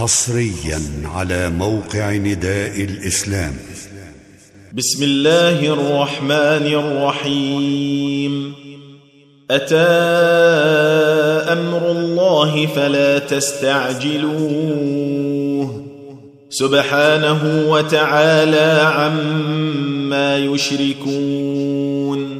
حصريا على موقع نداء الإسلام. بسم الله الرحمن الرحيم. أتى أمر الله فلا تستعجلوه. سبحانه وتعالى عما يشركون.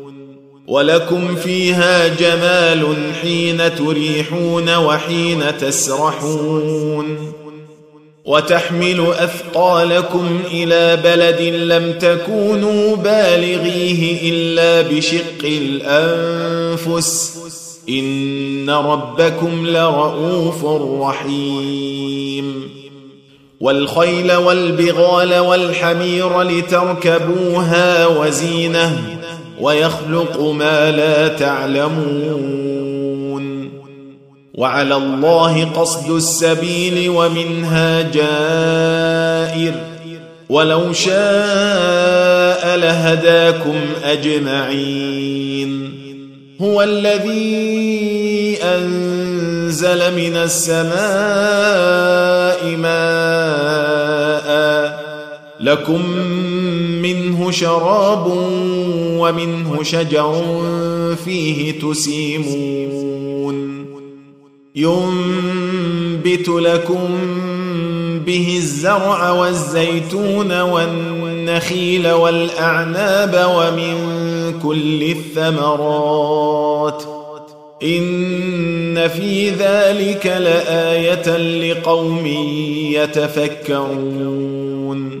ولكم فيها جمال حين تريحون وحين تسرحون. وتحمل أثقالكم إلى بلد لم تكونوا بالغيه إلا بشق الأنفس. إن ربكم لرؤوف رحيم. والخيل والبغال والحمير لتركبوها وزينة ويخلق ما لا تعلمون. وعلى الله قصد السبيل ومنها جائر. ولو شاء لهداكم أجمعين. هو الذي أنزل من السماء ماء لكم منه شراب ومنه شجر فيه تسيمون. ينبت لكم به الزرع والزيتون والنخيل والأعناب ومن كل الثمرات. إن في ذلك لآية لقوم يتفكرون.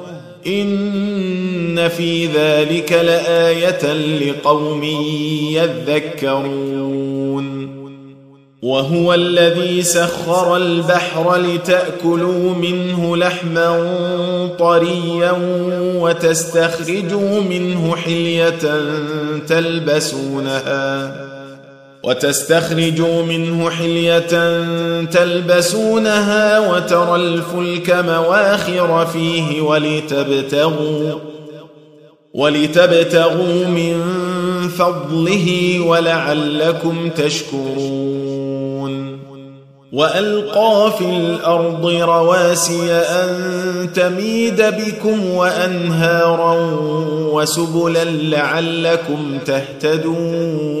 ان في ذلك لايه لقوم يذكرون وهو الذي سخر البحر لتاكلوا منه لحما طريا وتستخرجوا منه حليه تلبسونها وتستخرجوا منه حلية تلبسونها وترى الفلك مواخر فيه ولتبتغوا ولتبتغوا من فضله ولعلكم تشكرون وألقى في الأرض رواسي أن تميد بكم وأنهارا وسبلا لعلكم تهتدون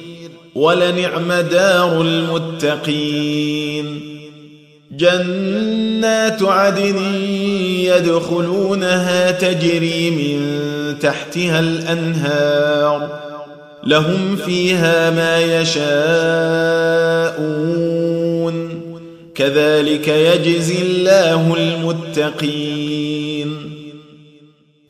ولنعم دار المتقين. جنات عدن يدخلونها تجري من تحتها الأنهار. لهم فيها ما يشاءون. كذلك يجزي الله المتقين.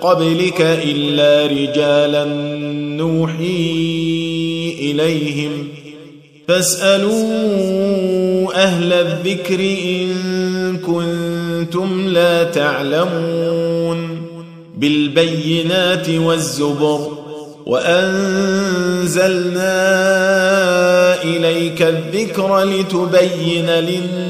قبلك إلا رجالا نوحي إليهم. فاسألوا أهل الذكر إن كنتم لا تعلمون. بالبينات والزبر. وأنزلنا إليك الذكر لتبين للناس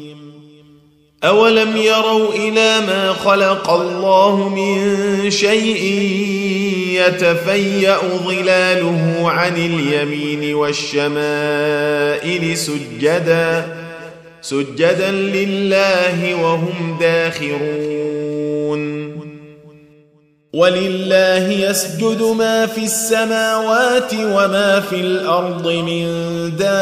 اولم يروا إلى ما خلق الله من شيء يتفيا ظلاله عن اليمين والشمائل سجدا سجدا لله وهم داخرون. ولله يسجد ما في السماوات وما في الأرض من دابه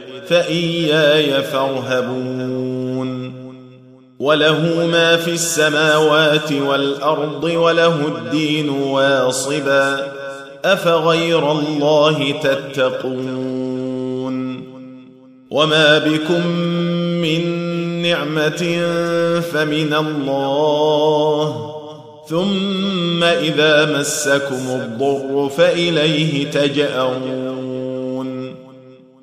فإياي فارهبون. وله ما في السماوات والأرض وله الدين واصبا. أفغير الله تتقون. وما بكم من نعمة فمن الله. ثم إذا مسكم الضر فإليه تجأرون.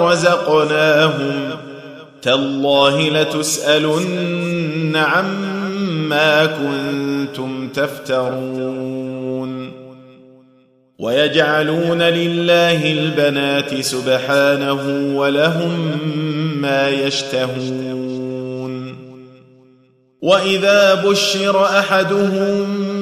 رزقناهم تالله لتسالن عما كنتم تفترون ويجعلون لله البنات سبحانه ولهم ما يشتهون واذا بشر احدهم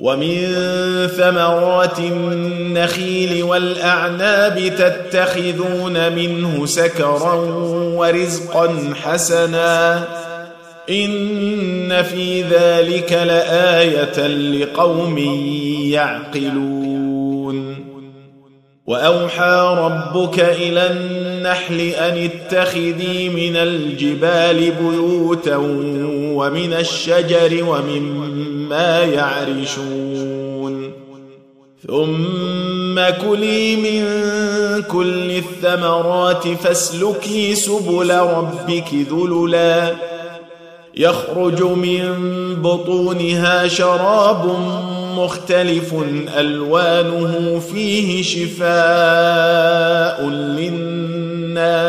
ومن ثمرات النخيل والأعناب تتخذون منه سكرا ورزقا حسنا. إن في ذلك لآية لقوم يعقلون. وأوحى ربك إلى النحل أن اتخذي من الجبال بيوتا ومن الشجر ومما يعرشون. ثم كلي من كل الثمرات فاسلكي سبل ربك ذللا. يخرج من بطونها شراب مختلف ألوانه فيه شفاء للناس.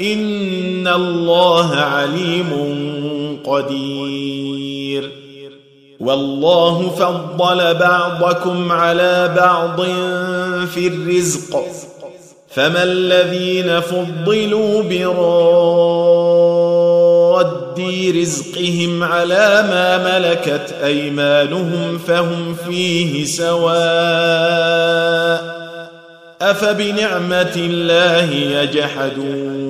ان الله عليم قدير والله فضل بعضكم على بعض في الرزق فما الذين فضلوا براد رزقهم على ما ملكت ايمانهم فهم فيه سواء افبنعمه الله يجحدون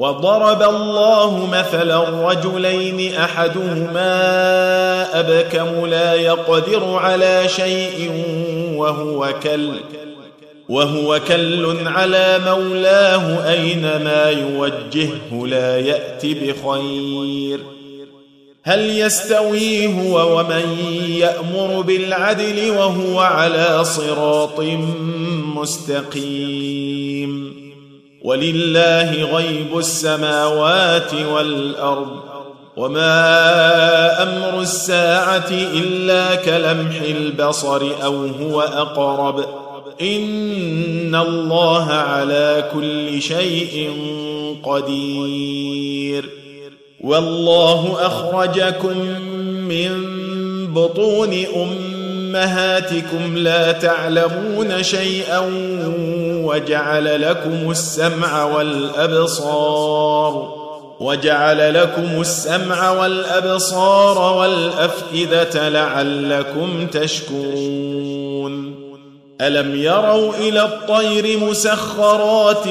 وضرب الله مثلا رجلين أحدهما أبكم لا يقدر على شيء وهو كل وهو كل على مولاه أينما يوجهه لا يات بخير. هل يستوي هو ومن يأمر بالعدل وهو على صراط مستقيم؟ ولله غيب السماوات والأرض وما أمر الساعة إلا كلمح البصر أو هو أقرب إن الله على كل شيء قدير والله أخرجكم من بطون أمهاتكم لا تعلمون شيئا وجعل لكم السمع والأبصار وجعل لكم السمع والأبصار والأفئدة لعلكم تشكرون. ألم يروا إلى الطير مسخرات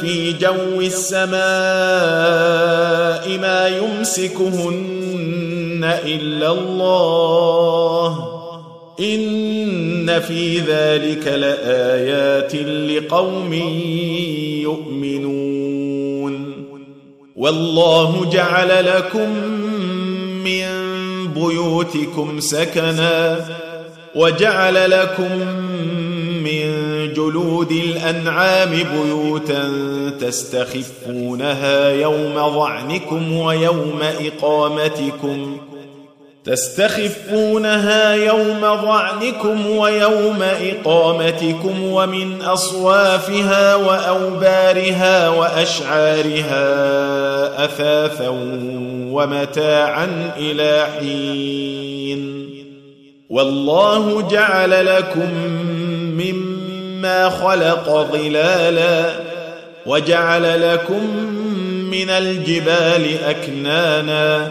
في جو السماء ما يمسكهن إلا الله؟ إن في ذلك لآيات لقوم يؤمنون. والله جعل لكم من بيوتكم سكنا وجعل لكم من جلود الأنعام بيوتا تستخفونها يوم ظعنكم ويوم إقامتكم تستخفونها يوم ظعنكم ويوم إقامتكم ومن أصوافها وأوبارها وأشعارها أثاثا ومتاعا إلى حين. والله جعل لكم مما خلق ظلالا وجعل لكم من الجبال أكنانا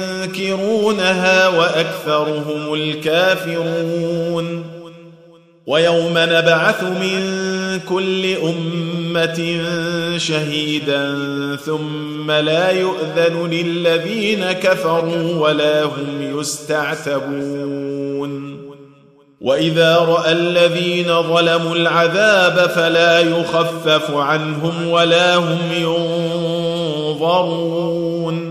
ينكرونها وأكثرهم الكافرون. ويوم نبعث من كل أمة شهيدا ثم لا يؤذن للذين كفروا ولا هم يستعتبون. وإذا رأى الذين ظلموا العذاب فلا يخفف عنهم ولا هم ينظرون.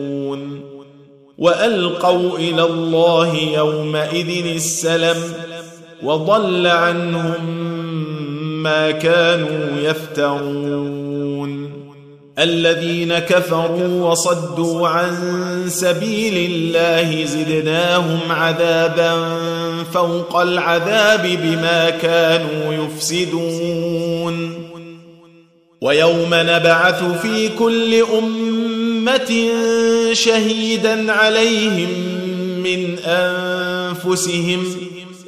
وألقوا إلى الله يومئذ السلم وضل عنهم ما كانوا يفترون. الذين كفروا وصدوا عن سبيل الله زدناهم عذابا فوق العذاب بما كانوا يفسدون. ويوم نبعث في كل أمة شهيدا عليهم من أنفسهم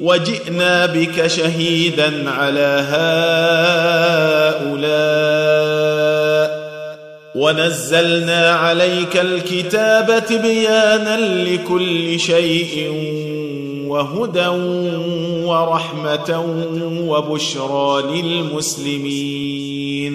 وجئنا بك شهيدا على هؤلاء ونزلنا عليك الكتاب تبيانا لكل شيء وهدى ورحمة وبشرى للمسلمين.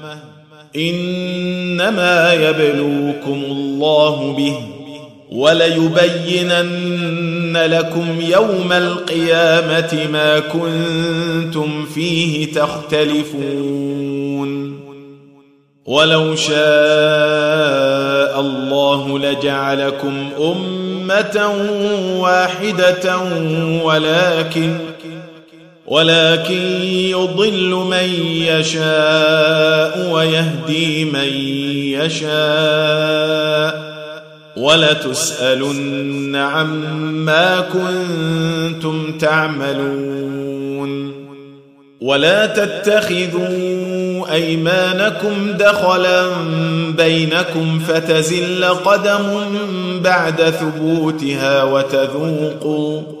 إنما يبلوكم الله به وليبينن لكم يوم القيامة ما كنتم فيه تختلفون. ولو شاء الله لجعلكم أمة واحدة ولكن ولكن يضل من يشاء ويهدي من يشاء ولتسألن عما كنتم تعملون ولا تتخذوا أيمانكم دخلا بينكم فتزل قدم بعد ثبوتها وتذوقوا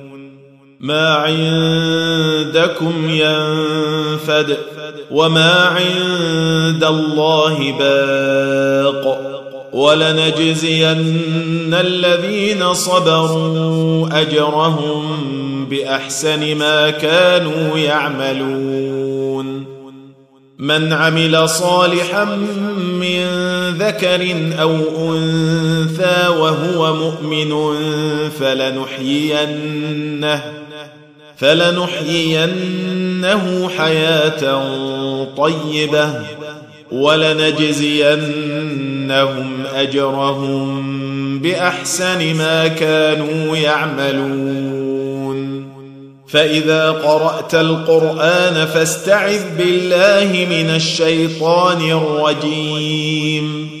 ما عندكم ينفد وما عند الله باق ولنجزين الذين صبروا أجرهم بأحسن ما كانوا يعملون. من عمل صالحا من ذكر أو أنثى وهو مؤمن فلنحيينه فلنحيينه حياة طيبة ولنجزينهم أجرهم بأحسن ما كانوا يعملون. فإذا قرأت القرآن فاستعذ بالله من الشيطان الرجيم.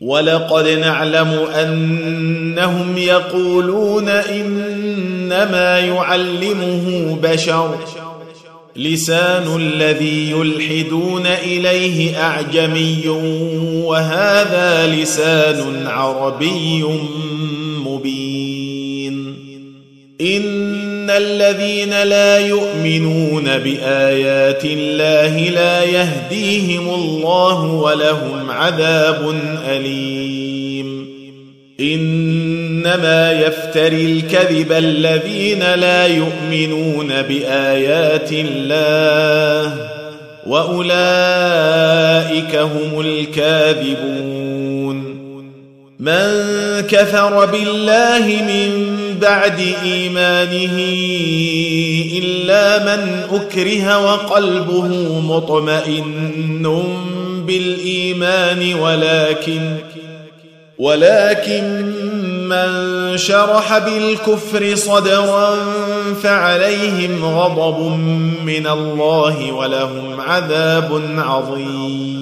ولقد نعلم أنهم يقولون إنما يعلمه بشر. لسان الذي يلحدون إليه أعجمي وهذا لسان عربي إن الذين لا يؤمنون بآيات الله لا يهديهم الله ولهم عذاب أليم. إنما يفتري الكذب الذين لا يؤمنون بآيات الله وأولئك هم الكاذبون. من كفر بالله من بعد إيمانه إلا من أكره وقلبه مطمئن بالإيمان ولكن ولكن من شرح بالكفر صدرا فعليهم غضب من الله ولهم عذاب عظيم.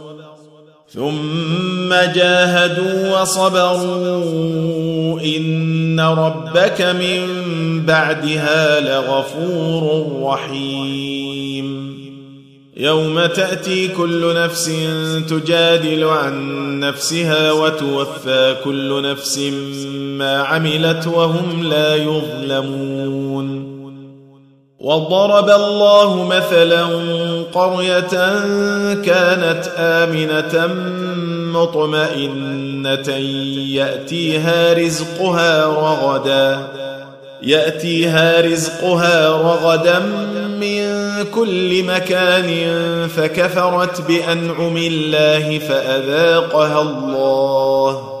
ثم جاهدوا وصبروا إن ربك من بعدها لغفور رحيم. يوم تأتي كل نفس تجادل عن نفسها وتوفى كل نفس ما عملت وهم لا يظلمون. وضرب الله مثلا قريه كانت امنه مطمئنه ياتيها رزقها رغدا ياتيها رزقها رغدا من كل مكان فكفرت بانعم الله فاذاقها الله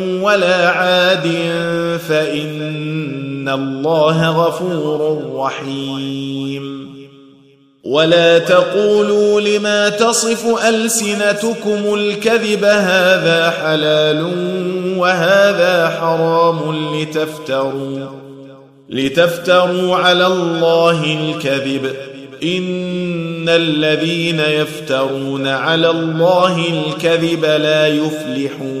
ولا عاد فإن الله غفور رحيم. ولا تقولوا لما تصف ألسنتكم الكذب هذا حلال وهذا حرام لتفتروا لتفتروا على الله الكذب. إن الذين يفترون على الله الكذب لا يفلحون.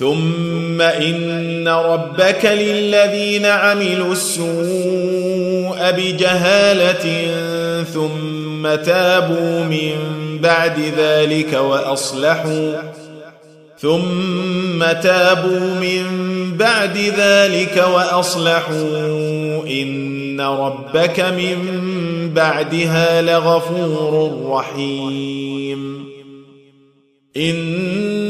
ثم إن ربك للذين عملوا السوء بجهالة ثم تابوا من بعد ذلك وأصلحوا ثم تابوا من بعد ذلك وأصلحوا إن ربك من بعدها لغفور رحيم إن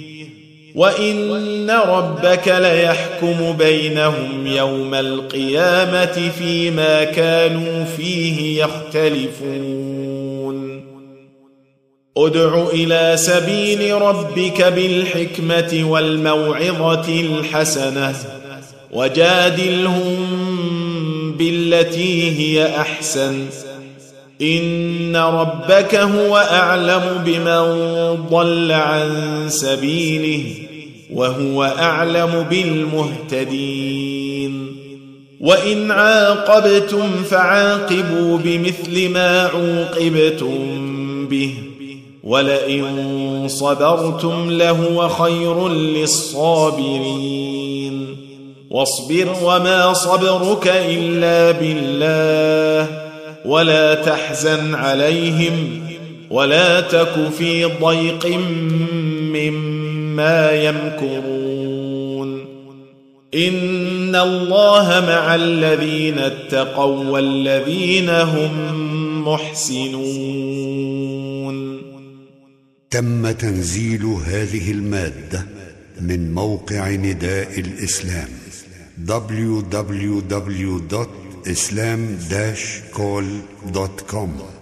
وان ربك ليحكم بينهم يوم القيامه فيما كانوا فيه يختلفون ادع إلى سبيل ربك بالحكمه والموعظه الحسنه وجادلهم بالتي هي احسن ان ربك هو اعلم بمن ضل عن سبيله وهو أعلم بالمهتدين. وإن عاقبتم فعاقبوا بمثل ما عوقبتم به ولئن صبرتم لهو خير للصابرين. واصبر وما صبرك إلا بالله ولا تحزن عليهم ولا تك في ضيق مما يمكرون. إن الله مع الذين اتقوا والذين هم محسنون. تم تنزيل هذه المادة من موقع نداء الإسلام www.islam-call.com